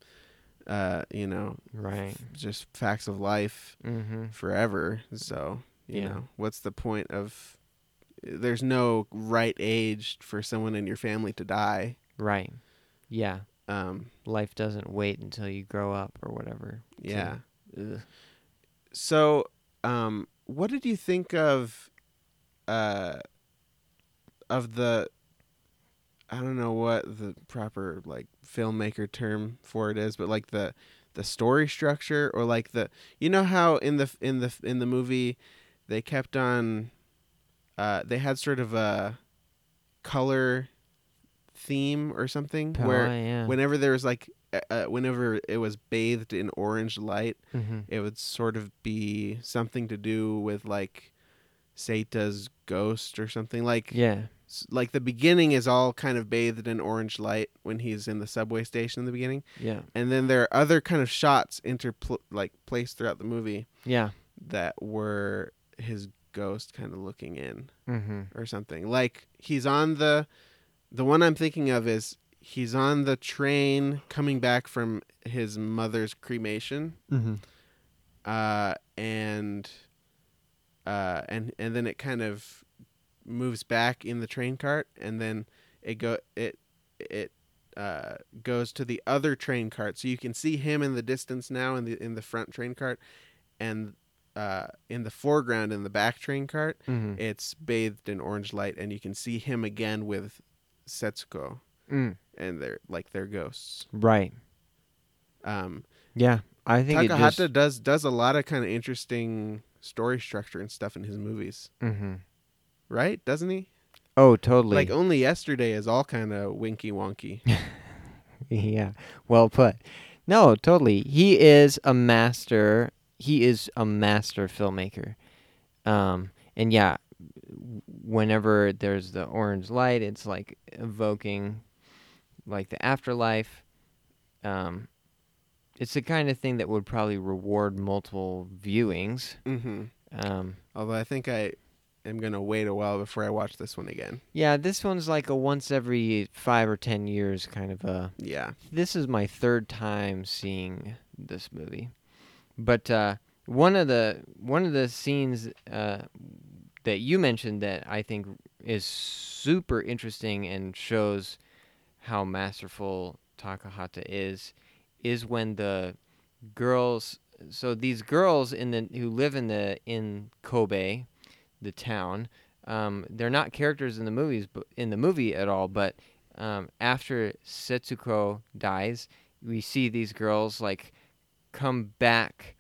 uh, you know, Right. just facts of life Mm-hmm. forever. So, you Yeah. know, what's the point of there's no right age for someone in your family to die. Right. Yeah. Um, Life doesn't wait until you grow up or whatever. yeah. So, um, what did you think of, uh, of the, I don't know what the proper like filmmaker term for it is, but like the, the story structure or like the, you know how in the in the in the movie, they kept on, uh, they had sort of a color theme or something Oh, where yeah. whenever there was like, uh, whenever it was bathed in orange light mm-hmm. it would sort of be something to do with like Seita's ghost or something like Yeah. Like the beginning is all kind of bathed in orange light when he's in the subway station in the beginning Yeah. and then there are other kind of shots interpl- like placed throughout the movie Yeah. that were his ghost kind of looking in Mm-hmm. or something like he's on the the one I'm thinking of is he's on the train coming back from his mother's cremation Mm-hmm. uh, and uh, and and then it kind of moves back in the train cart, and then it go it it uh, goes to the other train cart, so you can see him in the distance now in the in the front train cart, and uh, in the foreground in the back train cart, Mm-hmm. it's bathed in orange light, and you can see him again with Setsuko, Mm. and they're like they're ghosts. Right. Um, Yeah. I think it Takahata just. does does a lot of kind of interesting story structure and stuff in his movies, hmm right? Doesn't he? Oh, totally. Like only yesterday is all kind of winky wonky. yeah. Well put. No, totally. He is a master. He is a master filmmaker. Um, and yeah, whenever there's the orange light, it's like evoking like the afterlife. Um, it's the kind of thing that would probably reward multiple viewings. hmm Um, Although I think I am gonna wait a while before I watch this one again. yeah, this one's like a once every five or ten years kind of a Yeah. this is my third time seeing this movie, but uh, one of the one of the scenes uh, that you mentioned that I think is super interesting and shows how masterful Takahata is is when the girls so these girls in the who live in the in Kobe, the town, um, they're not characters in the movies but in the movie at all, but um, after Setsuko dies, we see these girls like come back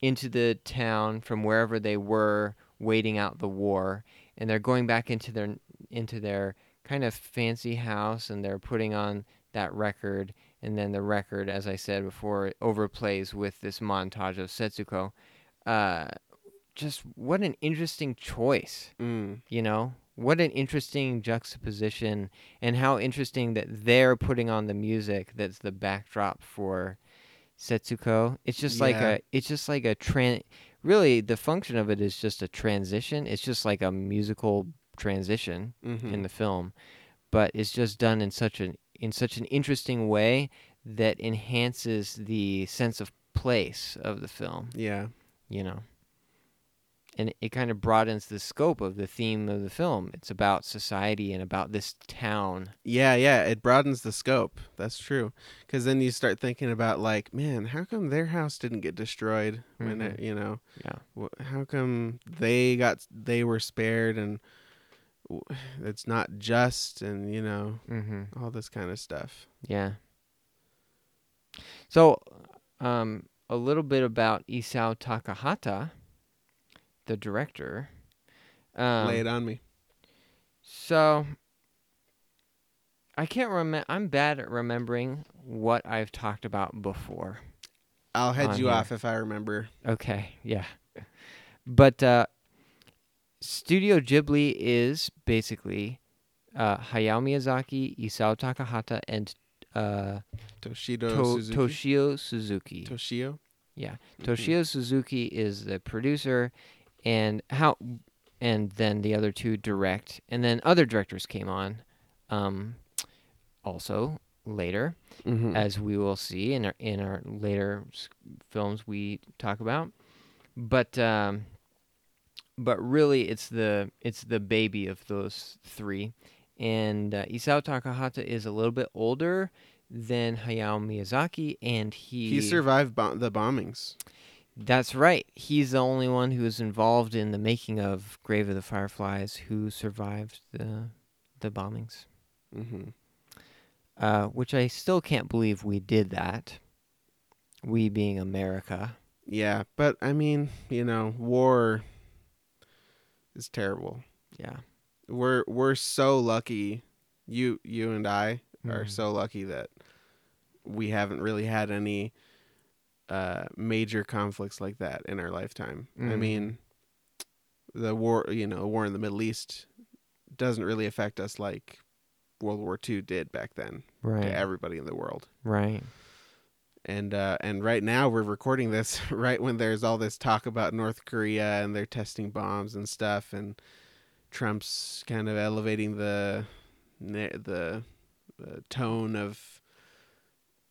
into the town from wherever they were waiting out the war, and they're going back into their into their kind of fancy house, and they're putting on that record, and then the record, as I said before, overplays with this montage of Setsuko. Uh, just what an interesting choice Mm. you know what an interesting juxtaposition and how interesting that they're putting on the music that's the backdrop for Setsuko. It's just like a it's just like a tran really the function of it is just a transition. It's just like a musical transition hmm in the film, but it's just done in such an in such an interesting way that enhances the sense of place of the film Yeah. you know. And it kind of broadens the scope of the theme of the film. It's about society and about this town. Yeah, yeah, it broadens the scope. That's true. Because then you start thinking about like, man, how come their house didn't get destroyed when it, you know, Yeah. how come they got they were spared and it's not just and you know Mm-hmm. all this kind of stuff. Yeah. So, um, a little bit about Isao Takahata, the director. Um, Lay it on me. So, I can't remember. I'm bad at remembering what I've talked about before. I'll head you here. off if I remember. Okay, yeah. But uh, Studio Ghibli is basically uh, Hayao Miyazaki, Isao Takahata, and uh, to- Suzuki. Toshio Suzuki. Toshio. yeah, Mhm. Toshio Suzuki is the producer, and how, and then the other two direct, and then other directors came on, um, also later Mhm. as we will see in our in our later films we talk about. But um, but really, it's the it's the baby of those three, and uh, Isao Takahata is a little bit older than Hayao Miyazaki, and he he survived bo- the bombings. That's right. He's the only one who was involved in the making of Grave of the Fireflies who survived the the bombings hmm uh, which I still can't believe we did that. We being America. Yeah, but I mean, you know, war is terrible. Yeah. We're we're so lucky. You you and I are Mhm. so lucky that we haven't really had any uh major conflicts like that in our lifetime. I Mhm. mean, the war, you know, war in the Middle East doesn't really affect us like World War II did back then Right. to everybody in the world. Right. and uh, and right now we're recording this right when there's all this talk about North Korea and they're testing bombs and stuff, and Trump's kind of elevating the the, the tone of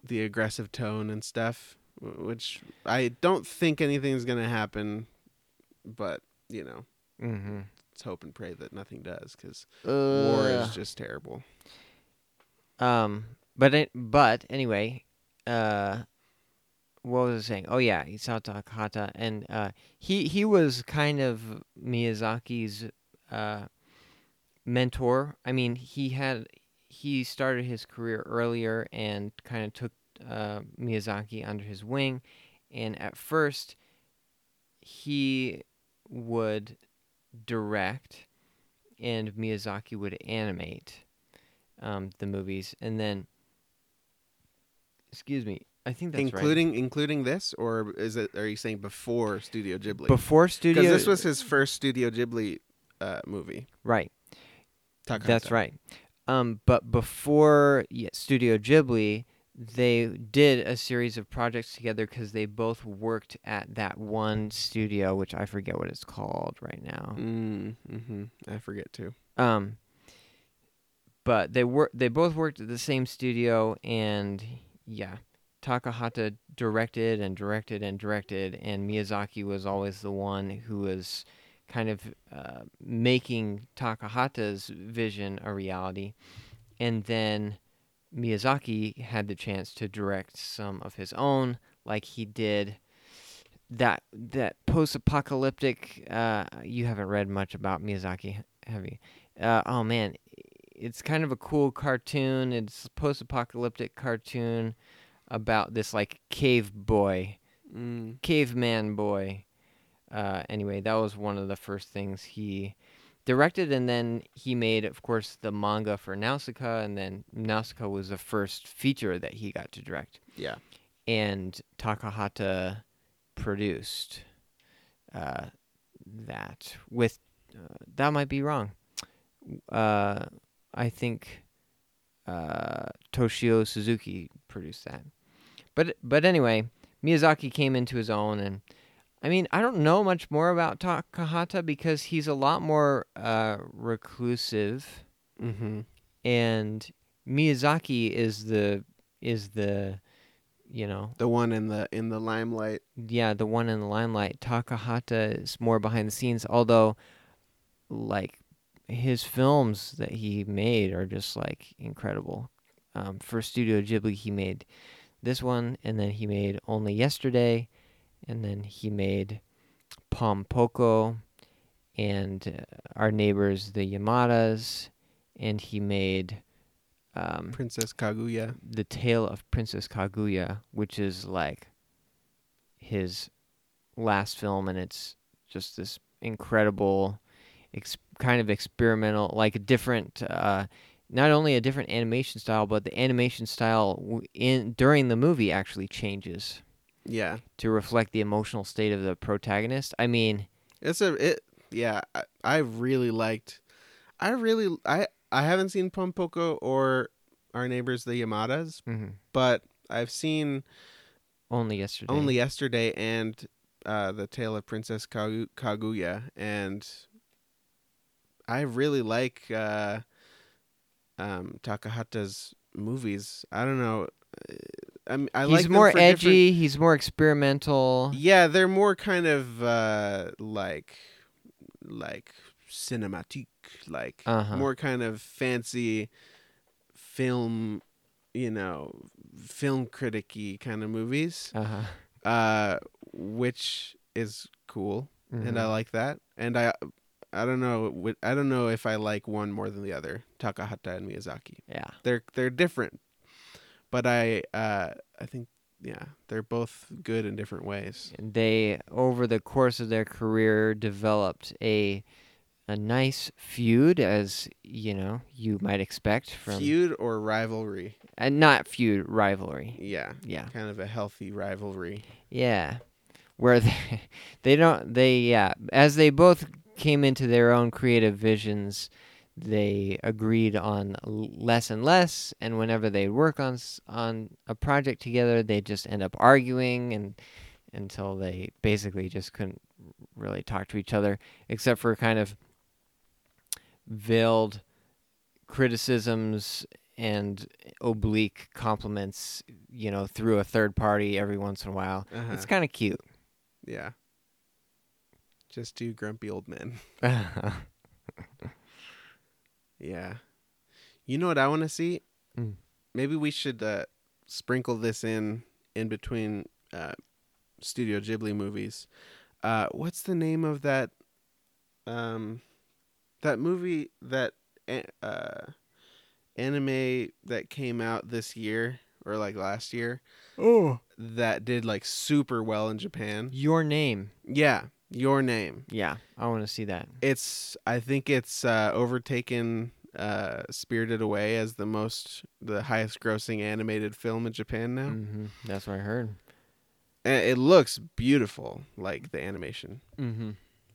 the aggressive tone and stuff. Wh- which I don't think anything's gonna happen, but you know, Mm-hmm. let's hope and pray that nothing does, because war is just terrible. Um, but it, but anyway, uh, what was I saying? Oh yeah, Isao Takahata, and uh, he he was kind of Miyazaki's uh, mentor. I mean, he had he started his career earlier and kind of took uh, Miyazaki under his wing, and at first he would direct, and Miyazaki would animate um, the movies, and then, excuse me, I think that's including including this, or is it? Are you saying before Studio right. Ghibli? before Studio. Because this was his first Studio Ghibli uh, movie. right. Takahata. That's right. Um, but before yeah, Studio Ghibli, they did a series of projects together because they both worked at that one studio, which I forget what it's called right now. Mm, hmm I forget too. Um, but they were they both worked at the same studio, and yeah, Takahata directed and directed and directed, and Miyazaki was always the one who was kind of uh, making Takahata's vision a reality, and then Miyazaki had the chance to direct some of his own, like he did that that post-apocalyptic. Uh, you haven't read much about Miyazaki, have you? Uh, oh man, it's kind of a cool cartoon. It's a post-apocalyptic cartoon about this like cave boy, Mm. caveman boy. Uh, anyway, that was one of the first things he directed, and then he made, of course, the manga for Nausicaa, and then Nausicaa was the first feature that he got to direct, Yeah. and Takahata produced uh, that with. Uh, that might be wrong. Uh, I think uh, Toshio Suzuki produced that. But but anyway, Miyazaki came into his own, and I mean I don't know much more about Takahata because he's a lot more uh, reclusive, Mm-hmm. and Miyazaki is the is the you know The one in the in the limelight. yeah the one in the limelight. Takahata is more behind the scenes, although like his films that he made are just like incredible. Um, for Studio Ghibli, he made this one, and then he made Only Yesterday, and then he made Pom Poko, and uh, Our Neighbors the Yamadas, and he made um, Princess Kaguya. the Tale of Princess Kaguya, which is like his last film, and it's just this incredible, ex- kind of experimental, like a different, uh, not only a different animation style, but the animation style in during the movie actually changes Yeah. to reflect the emotional state of the protagonist. I mean, It's a it. Yeah. I, I really liked. I really I I haven't seen Pompoko or our neighbors the Yamadas, mhm, but I've seen only yesterday. only yesterday and uh, the Tale of Princess Kagu- Kaguya, and I really like uh, um, Takahata's movies. I don't know. I mean, I he's like more for different- edgy. He's more experimental. Yeah, they're more kind of uh, like like cinematique, like Uh-huh. more kind of fancy film, you know, film criticky kind of movies. Uh-huh. Uh, which is cool, and I Mhm. like that. And I, I don't know, I don't know if I like one more than the other. Takahata and Miyazaki, yeah. they're they're different, but I, uh, I think yeah, they're both good in different ways. they over the course of their career developed a a nice feud as you know you might expect from Feud or rivalry? and not feud rivalry Yeah, yeah kind of a healthy rivalry. yeah where they, they don't they yeah as they both came into their own creative visions they agreed on less and less and whenever they work on on a project together they just end up arguing and until they basically just couldn't really talk to each other except for kind of veiled criticisms and oblique compliments you know, through a third party every once in a while. Uh-huh. It's kind of cute. yeah. Just two grumpy old men. Yeah. You know what I want to see? Mm. Maybe we should uh, sprinkle this in in between uh, Studio Ghibli movies. Uh, what's the name of that? Um, that movie that uh, anime that came out this year or like last year oh, that did like super well in Japan. your name. Yeah, Your Name. Yeah, I want to see that. It's I think it's uh, overtaken uh, Spirited Away as the most the highest grossing animated film in Japan now. hmm That's what I heard. And it looks beautiful, like the animation, Mm-hmm.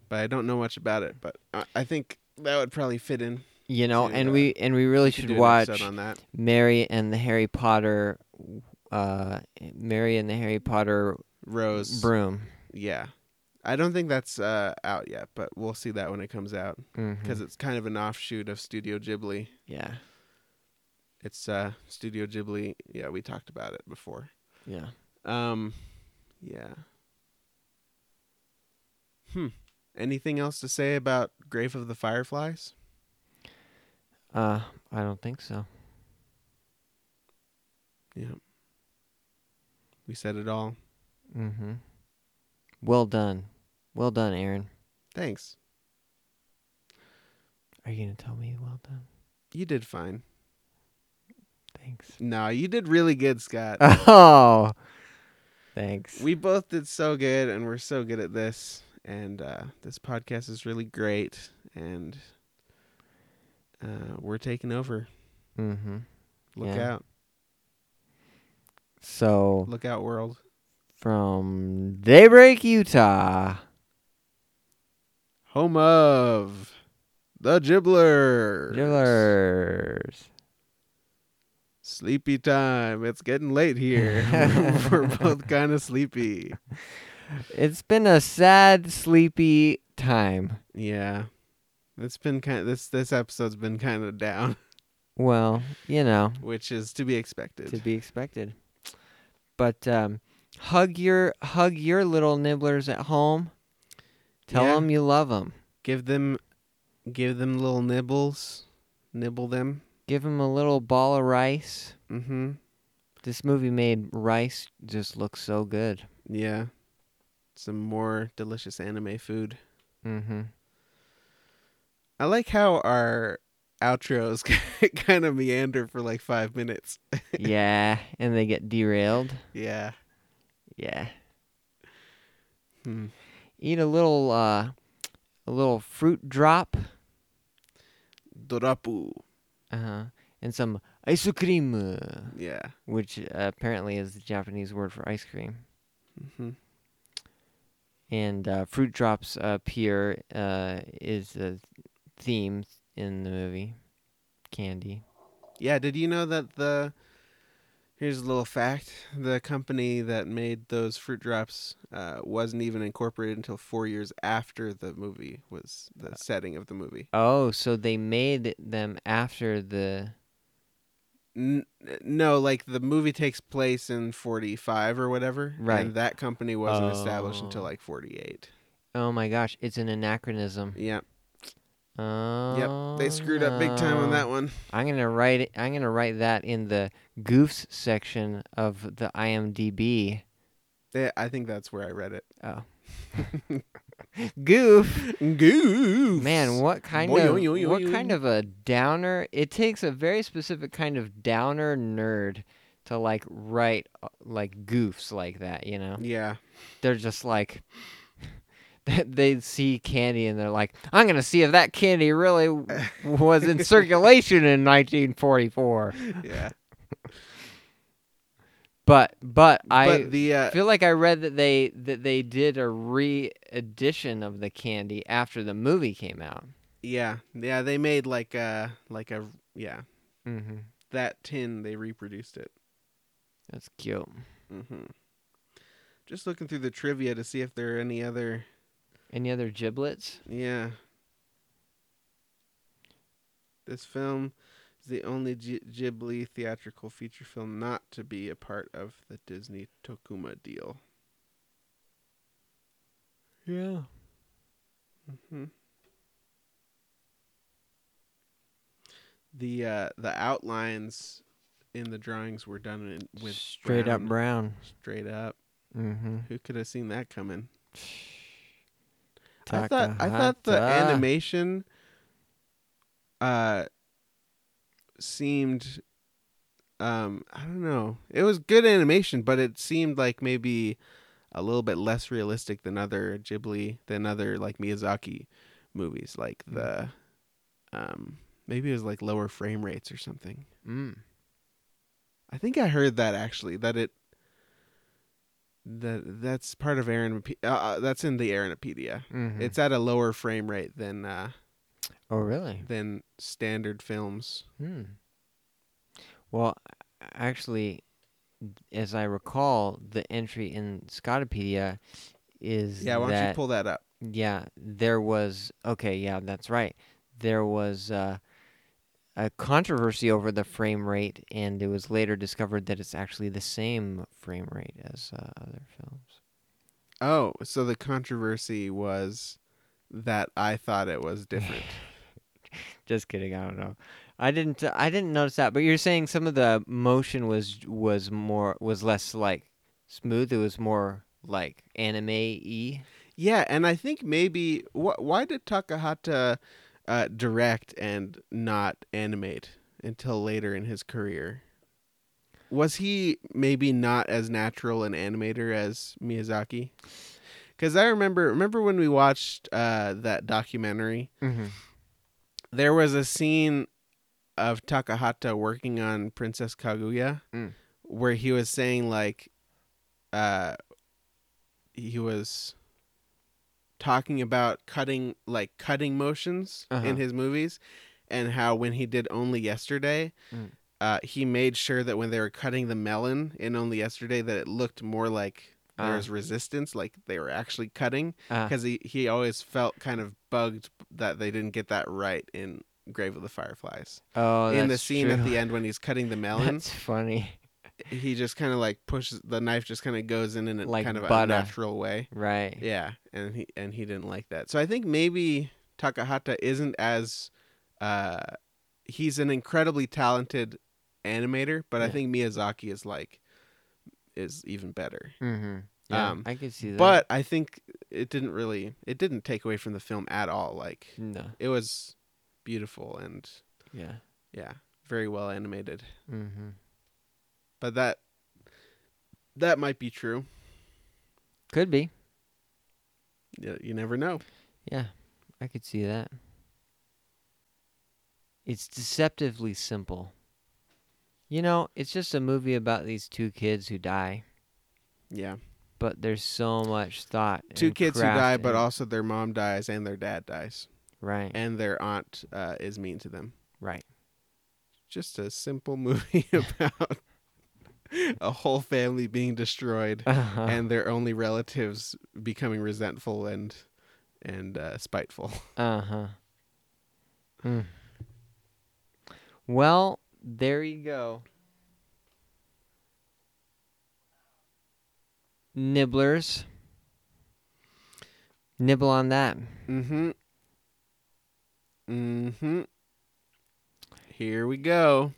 but I don't know much about it. But I, I think that would probably fit in. You know, To, and uh, we and we really should watch on that. Mary and the Harry Potter, uh, Mary and the Harry Potter Rose, broom. yeah. I don't think that's uh, out yet, but we'll see that when it comes out because it's kind of an offshoot of Studio Ghibli. yeah, It's uh, Studio Ghibli. Yeah, we talked about it before. yeah. Um, yeah. Hmm. Anything else to say about Grave of the Fireflies? Uh, I don't think so. Yeah. We said it all. Mm-hmm. Well done, well done, Aaron. Thanks. Are you gonna tell me well done? You did fine. Thanks. No, you did really good, Scott. Oh, thanks. we both did so good, and we're so good at this. And uh, this podcast is really great, and uh, we're taking over. mm-hmm. Look Yeah. out! So Look out, world! from Daybreak, Utah. Home of the Ghiblers. Drillers. Sleepy time. It's getting late here. We're both kind of sleepy. It's been a sad, sleepy time. Yeah. It's been kind of, this this episode's been kind of down, Well, you know, which is to be expected. to be expected. But um, hug your hug your little nibblers at home. Tell Yeah. them you love them. give them give them little nibbles. Nibble them. Give them a little ball of rice. Mm-hmm. This movie made rice just look so good. Yeah. Some more delicious anime food. Mm-hmm. I like how our outros kind of meander for like 5 minutes. yeah, and they get derailed. Yeah. Yeah. Hmm. Eat a little uh a little fruit drop. Dorapu. Uh-huh. And some ice cream, Yeah. which uh, apparently is the Japanese word for ice cream. Mhm. And uh, fruit drops appear uh, is the theme in the movie. Candy. Yeah, did you know that the here's a little fact: the company that made those fruit drops uh, wasn't even incorporated until four years after the movie was the setting of the movie. Oh, so they made them after the. N- no, like the movie takes place in forty five or whatever, Right. And that company wasn't established until Oh. like forty eight. Oh my gosh, it's an anachronism. Yeah, Oh. yep, they screwed up big time on that one. I'm gonna write it. I'm gonna write that in the goofs section of the IMDb. Yeah, I think that's where I read it. Oh, goof. Goof, Man, what kind Boy, of oy, oy, what kind of a downer? It takes a very specific kind of downer nerd to like write uh, like goofs like that. You know, Yeah, they're just like. They see candy and they're like, "I'm gonna see if that candy really was in circulation in 1944." yeah. But but I but the uh, feel like I read that they that they did a re-edition of the candy after the movie came out. Yeah, yeah, they made like a like a yeah Mm-hmm. that tin. They reproduced it. That's cute. hmm Just looking through the trivia to see if there are any other. Any other giblets? Yeah. This film is the only G- Ghibli theatrical feature film not to be a part of the Disney Tokuma deal. Yeah. hmm The uh, the outlines in the drawings were done in, with straight up brown. brown. Straight up. Mm-hmm. Who could have seen that coming? I thought I thought the animation uh seemed um I don't know. It was good animation, but it seemed like maybe a little bit less realistic than other Ghibli than other like Miyazaki movies like Mm. the um maybe it was like lower frame rates or something. Mm. I think I heard that actually that it that that's part of Aaron uh, uh, that's in the Aaronopedia. Mhm. It's at a lower frame rate than uh oh really? than standard films. Hmm. Well, actually, as I recall, the entry in Scotopedia is Yeah, why don't that you pull that up? yeah, there was okay, yeah, that's right. There was uh, a controversy over the frame rate, and it was later discovered that it's actually the same frame rate as uh, other films. Oh, so the controversy was that I thought it was different. Just kidding. I don't know. I didn't. I didn't notice that. But you're saying some of the motion was was more was less like smooth. It was more like anime y. yeah, and I think maybe wh- why did Takahata uh, direct and not animate until later in his career? Was he maybe not as natural an animator as Miyazaki? Because I remember remember when we watched uh, that documentary Mm-hmm. there was a scene of Takahata working on Princess Kaguya Mm. where he was saying like uh he was talking about cutting like cutting motions Uh-huh. in his movies and how when he did only yesterday Mm. uh he made sure that when they were cutting the melon in only yesterday that it looked more like there Ah. was resistance like they were actually cutting Uh, because he, he always felt kind of bugged that they didn't get that right in Grave of the Fireflies. oh, in the scene at the end when he's cutting the melon, That's funny. He just kind of like pushes the knife, just kind of goes in in a Like kind of butter. unnatural way. Right. Yeah, and he and he didn't like that. So I think maybe Takahata isn't as uh, he's an incredibly talented animator, but I think Miyazaki is like is even better. Mm-hmm. Yeah, Um, I could see that. But I think it didn't really it didn't take away from the film at all. Like no. it was beautiful and Yeah. yeah, very well animated. Mm-hmm. But that that might be true. Could be. You, you never know. Yeah, I could see that. It's deceptively simple. You know, it's just a movie about these two kids who die, Yeah, but there's so much thought. two kids who die, but also their mom dies and their dad dies, right, and their aunt uh, is mean to them. right. Just a simple movie about a whole family being destroyed Uh-huh. and their only relatives becoming resentful and and uh, spiteful. Uh huh. Mm. Well, there you go. Nibblers. Nibble on that. Mm-hmm. Mm-hmm. Here we go.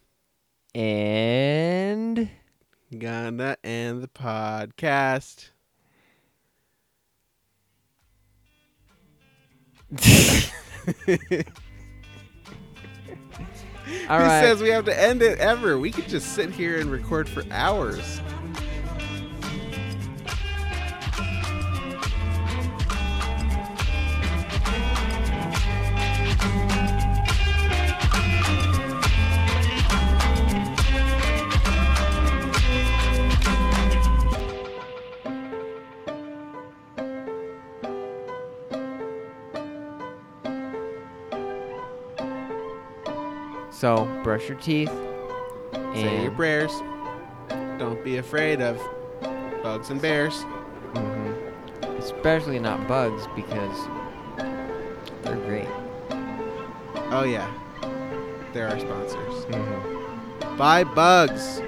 And Gonna end the podcast. all Who right. says we have to end it ever? We could just sit here and record for hours. So brush your teeth. Say your prayers. Don't be afraid of bugs and bears. Mhm. Especially not bugs because they're great. Oh yeah, They're our sponsors. Mhm. Buy bugs.